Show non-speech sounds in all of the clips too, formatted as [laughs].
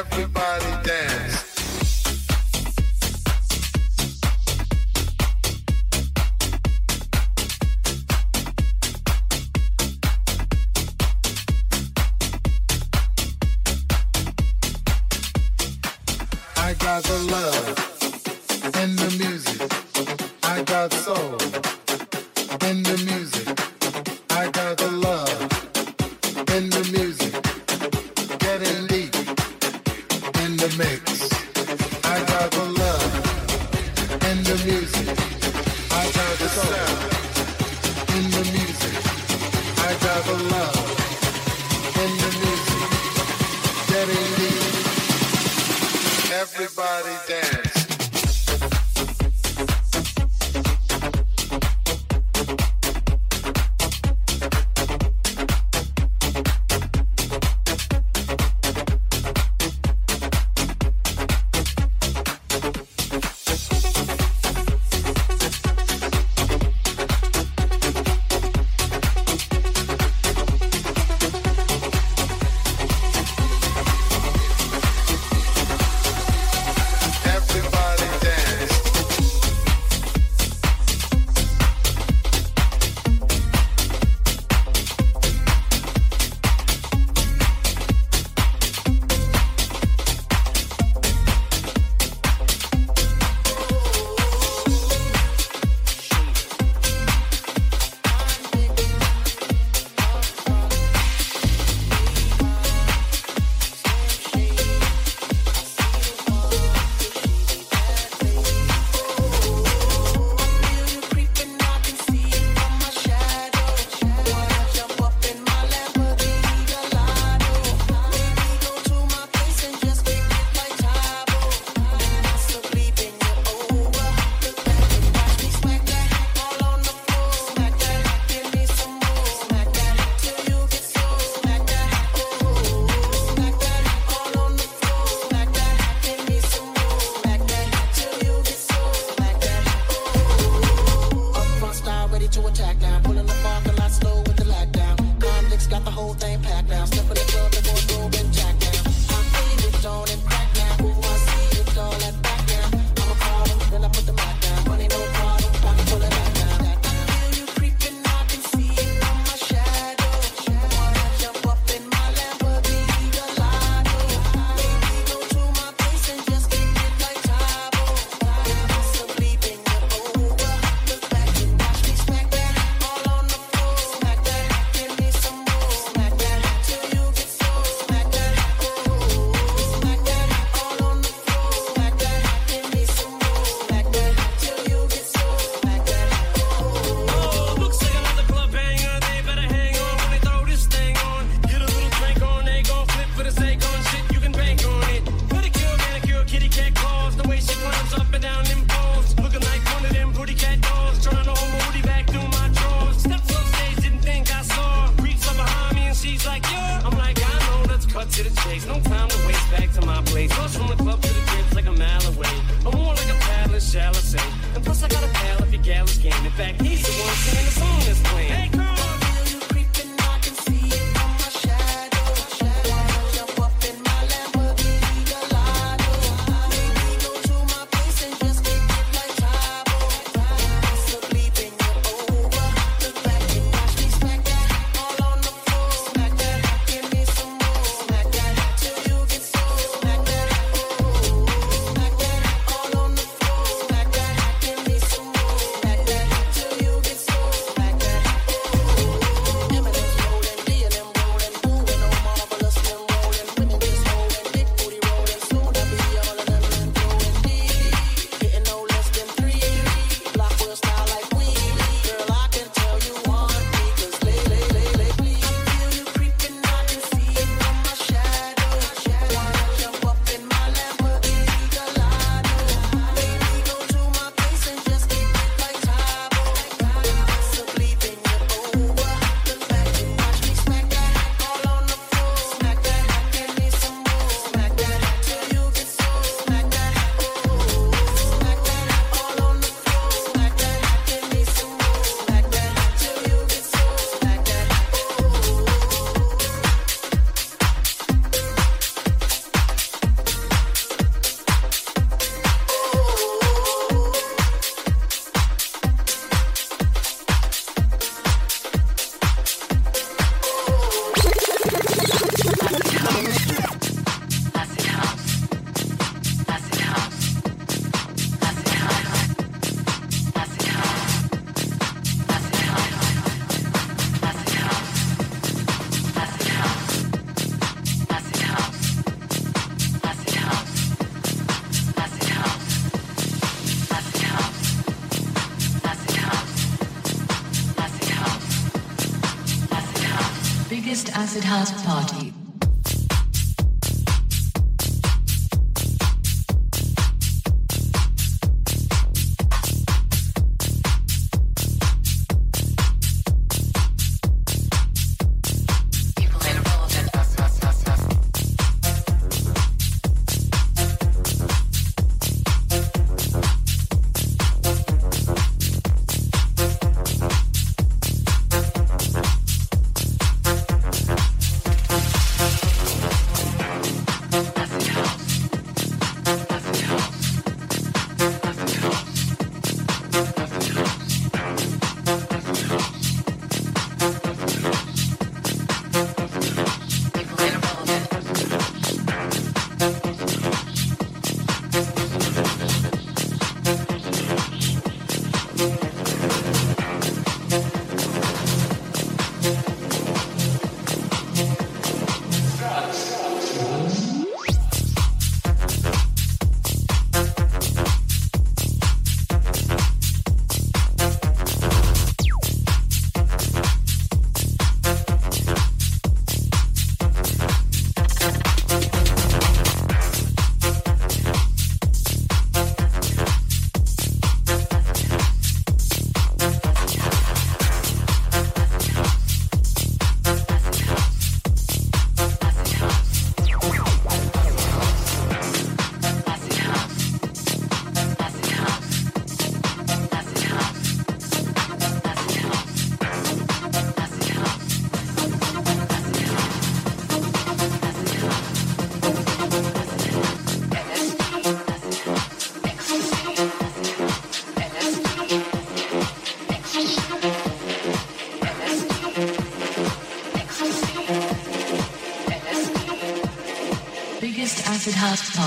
every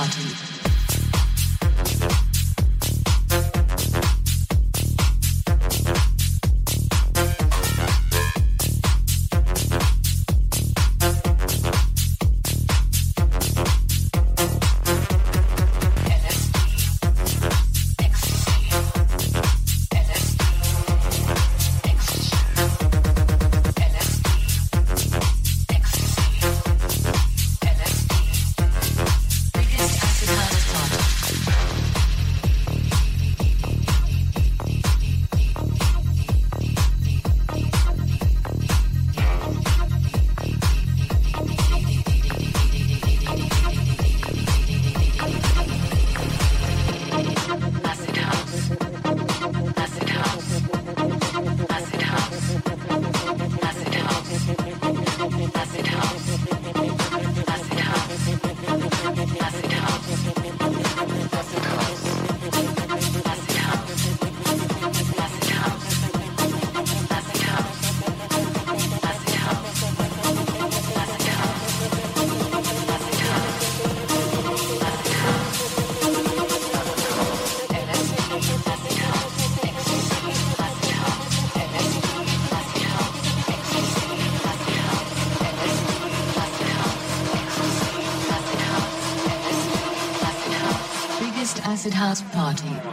acid party.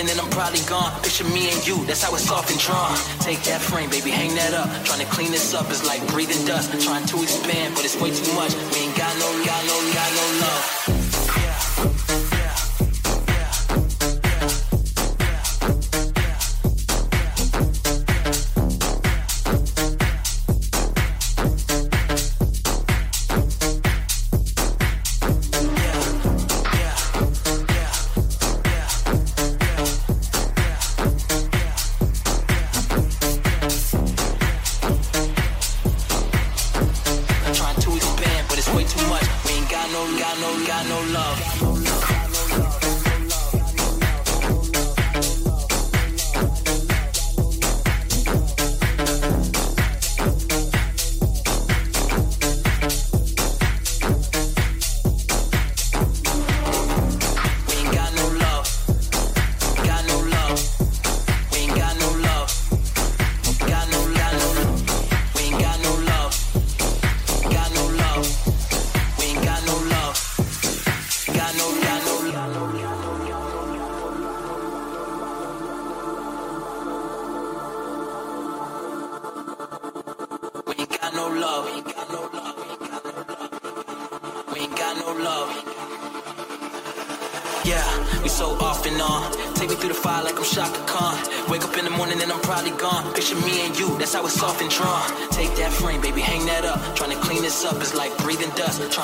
And I'm probably gone. Picture me and you, that's how it's off and drawn. Take that frame, baby, hang that up. Trying to clean this up is like breathing dust. Trying to expand, but it's way too much. We ain't got no, got no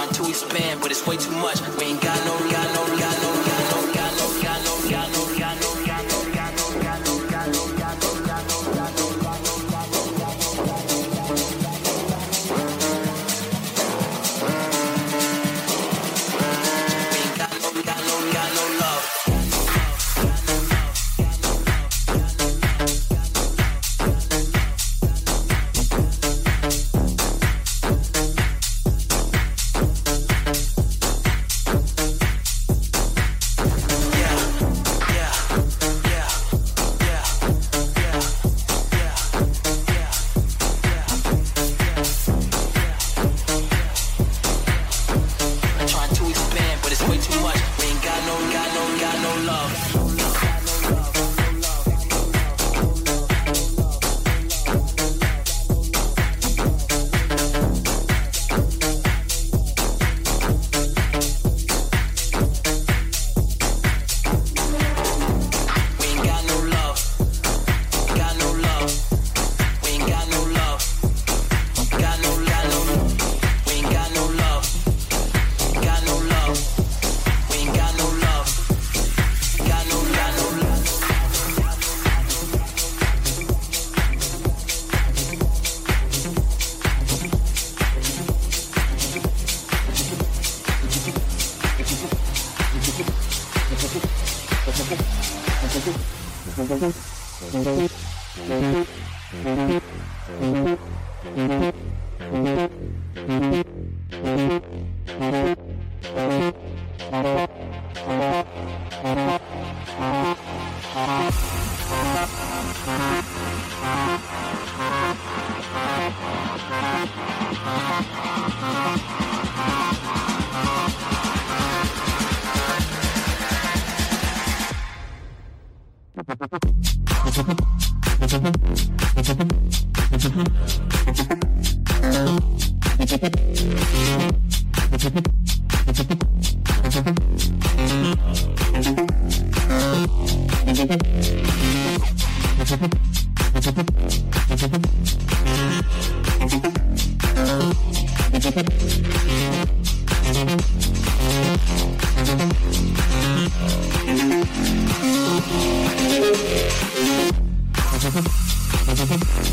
trying to expand, but it's way too much. We ain't Thank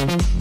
Thank [laughs]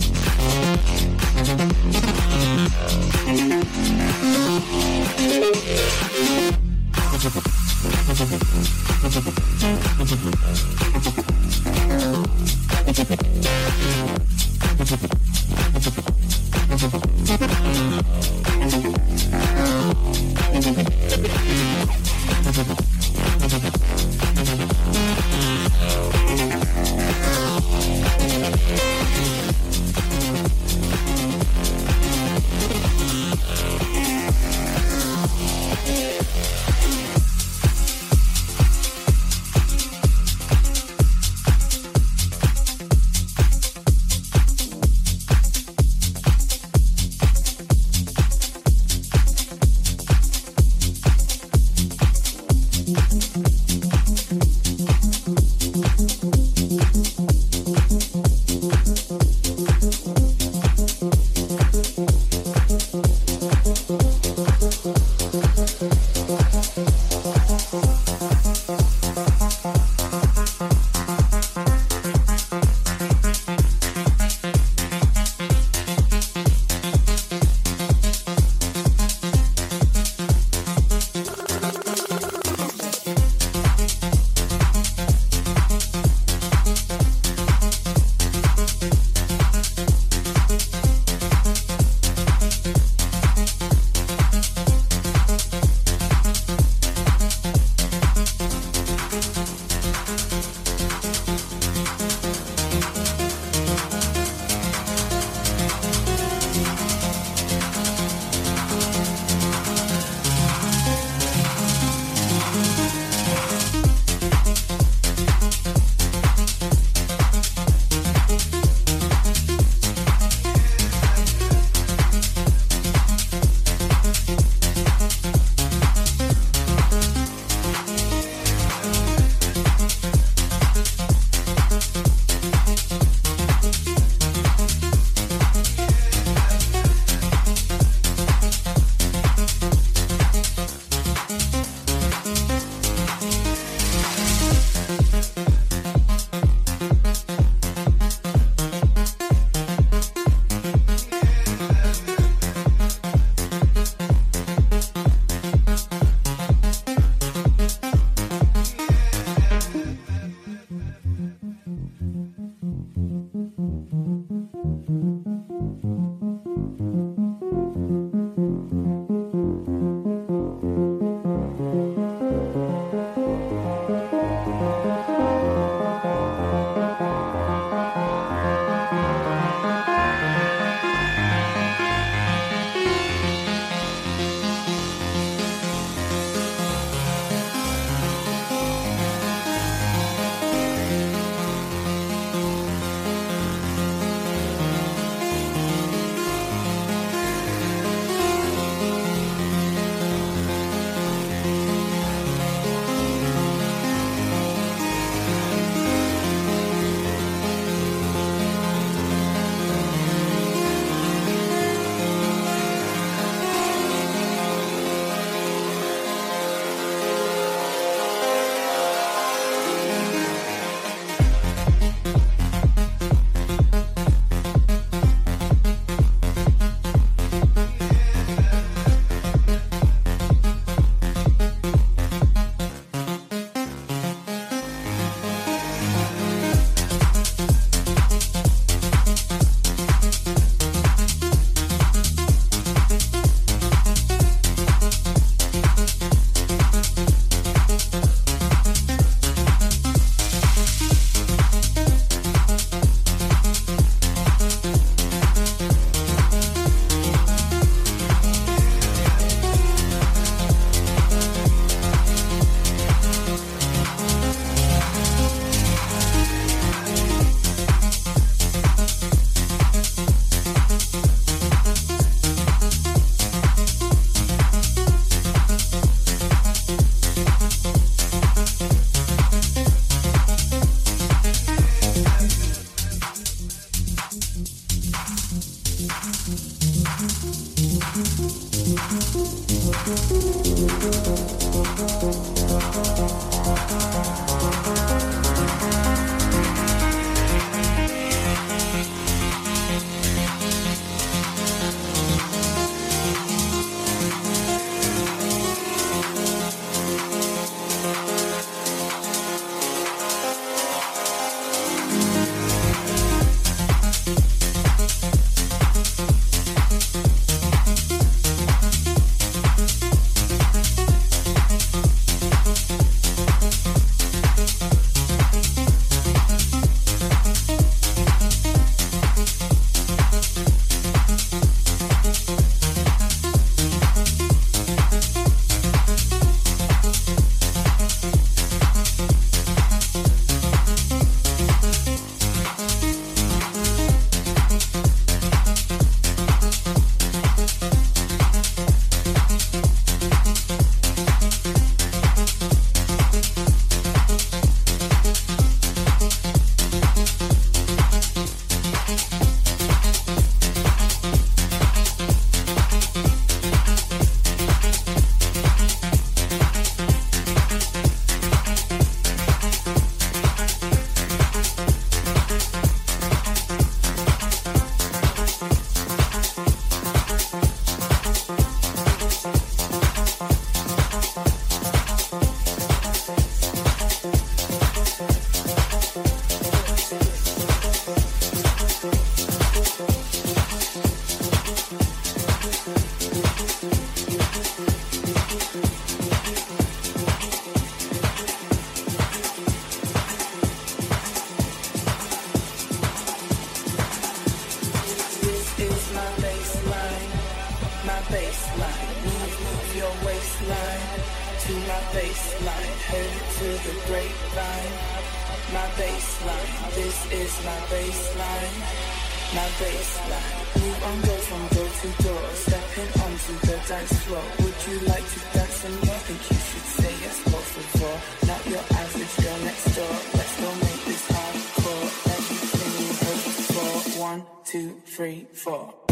dance floor. Would you like to dance some more? Think you should say yes, por favor. Not your average girl next door. Let's go make this hardcore. Everything you heard before. One, two, three, four.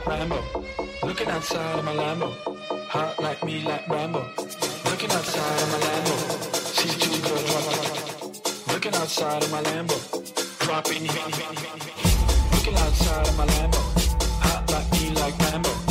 like Rambo. Looking outside of my Lambo. Hot like me like Rambo. Looking outside of my Lambo. See two girls drop. Looking outside of my Lambo. Dropping. Looking outside of my Lambo. Hot like me like Rambo.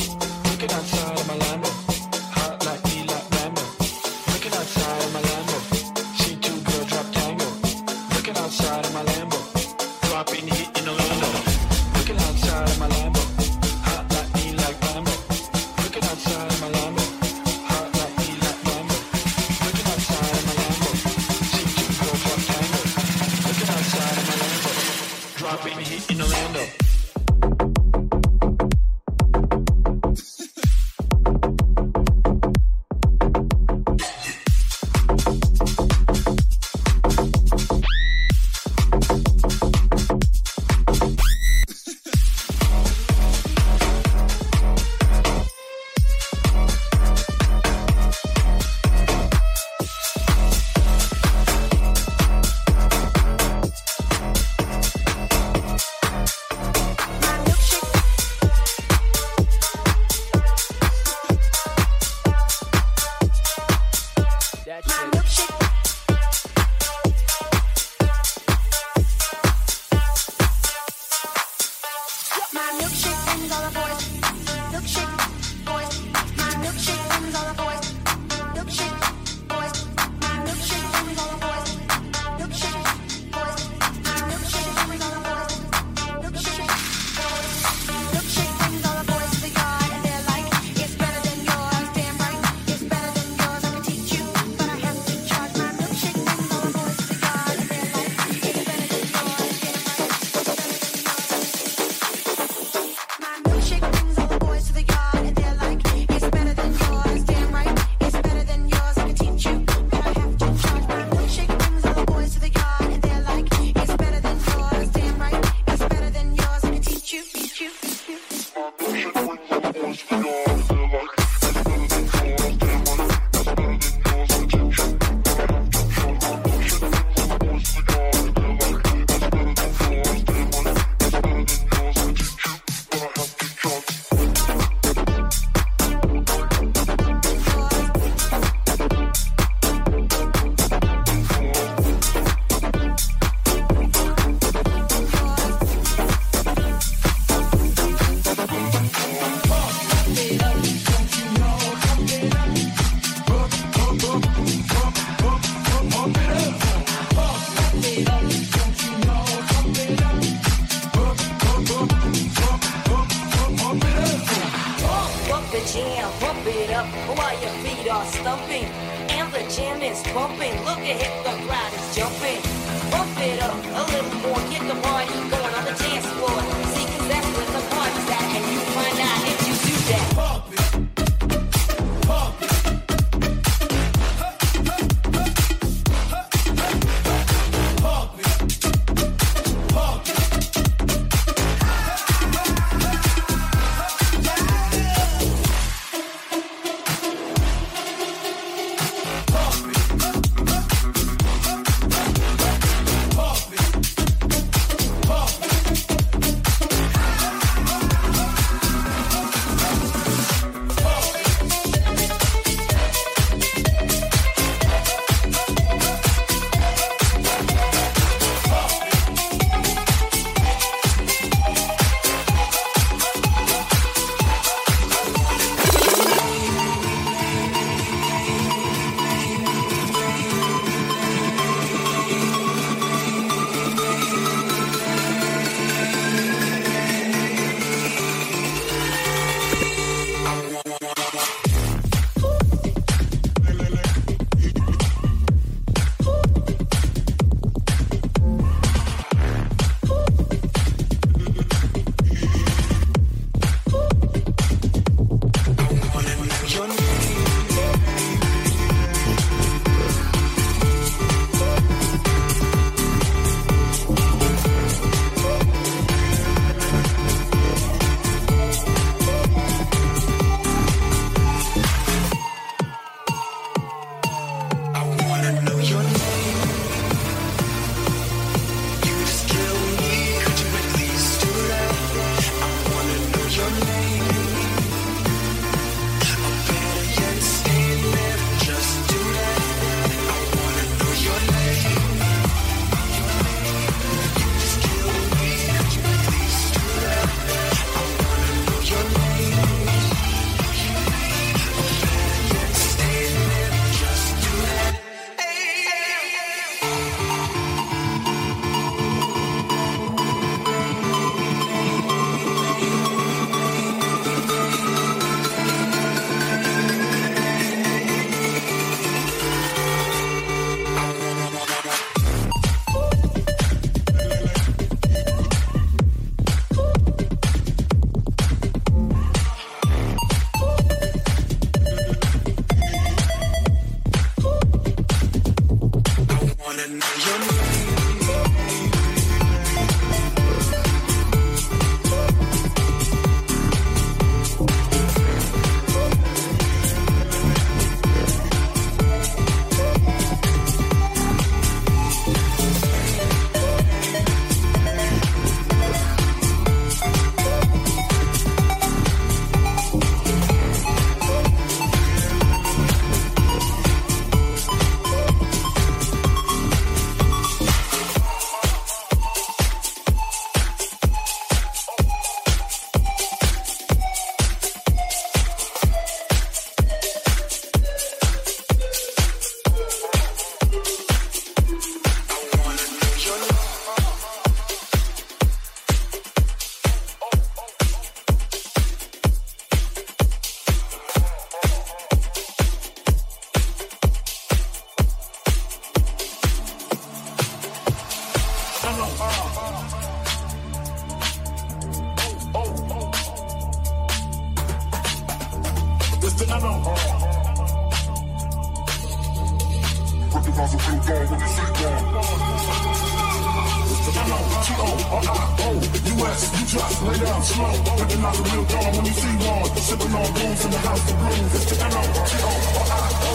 Living on rules in the house of blues. It's the N-O-T-O-R-I-O.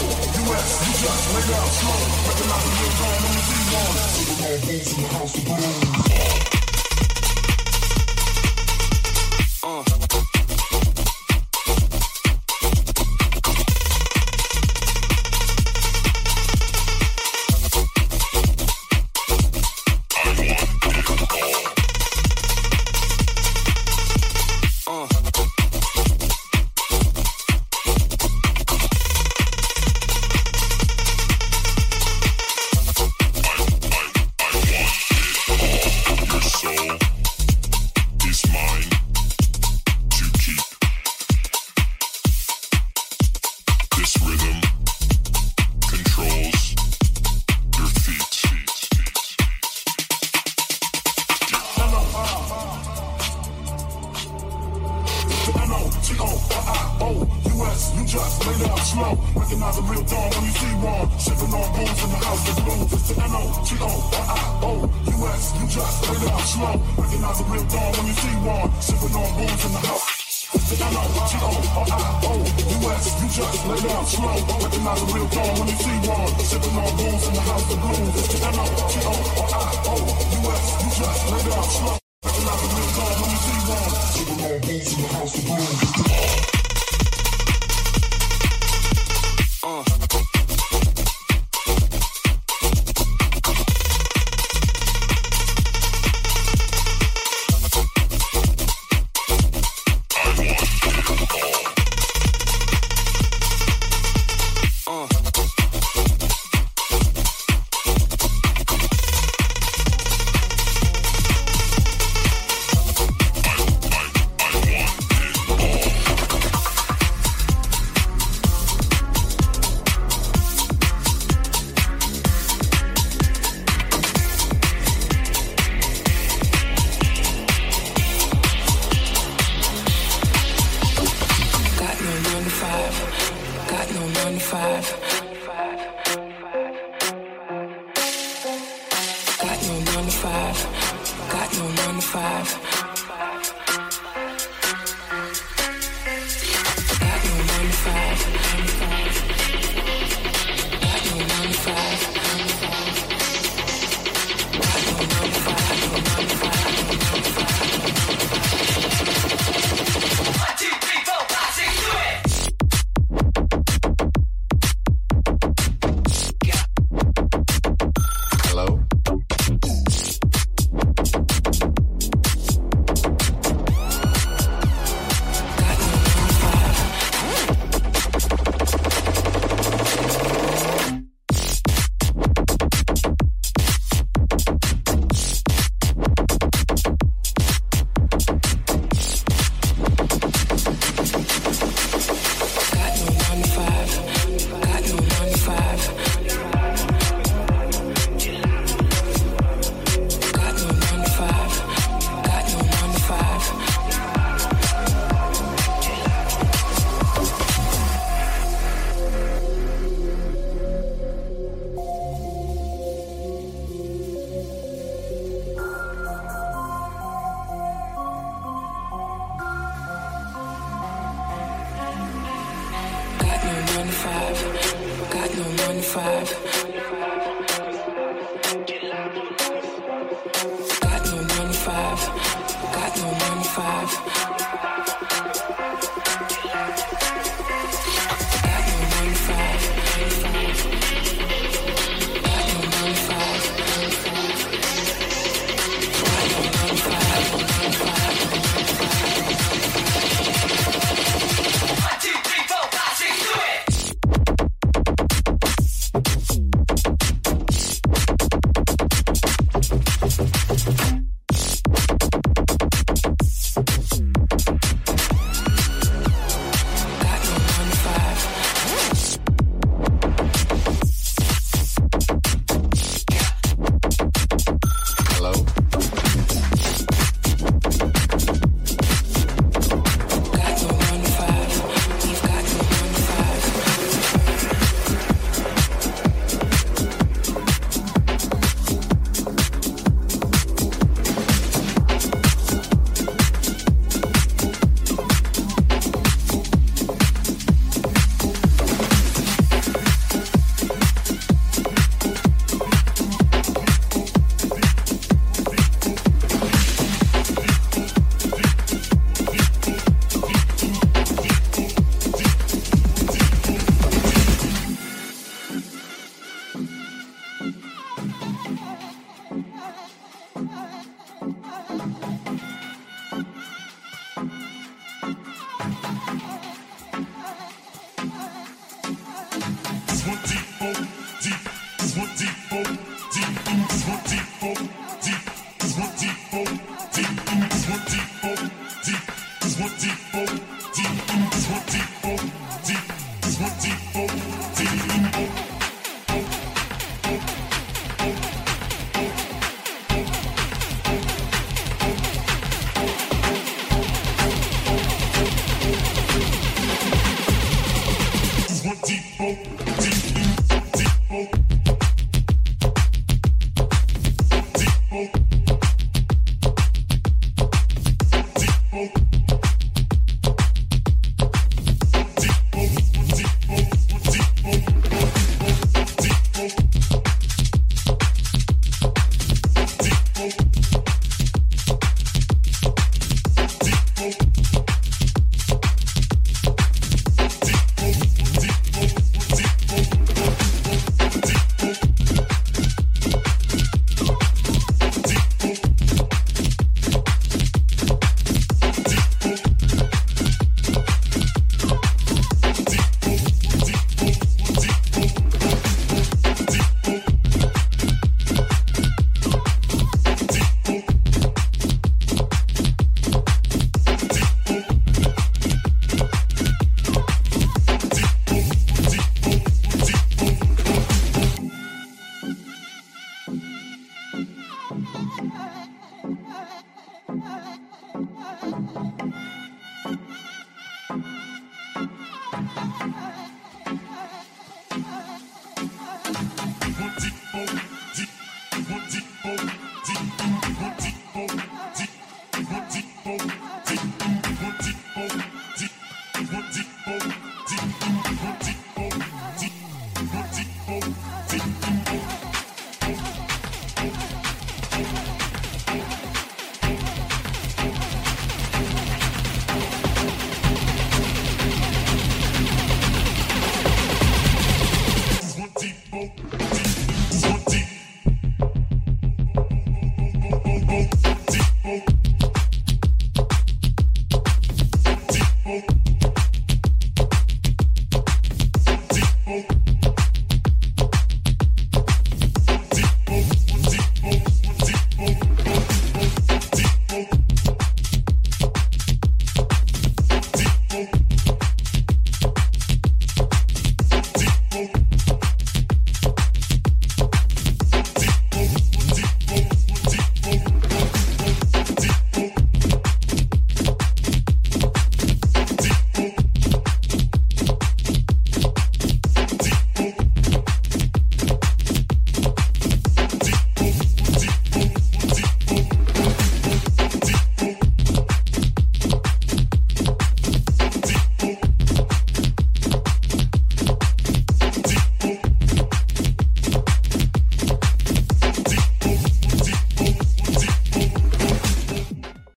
U.S. You just laid out slow. Recognize the real dawn on the Z1. Living on rules in the house of blues.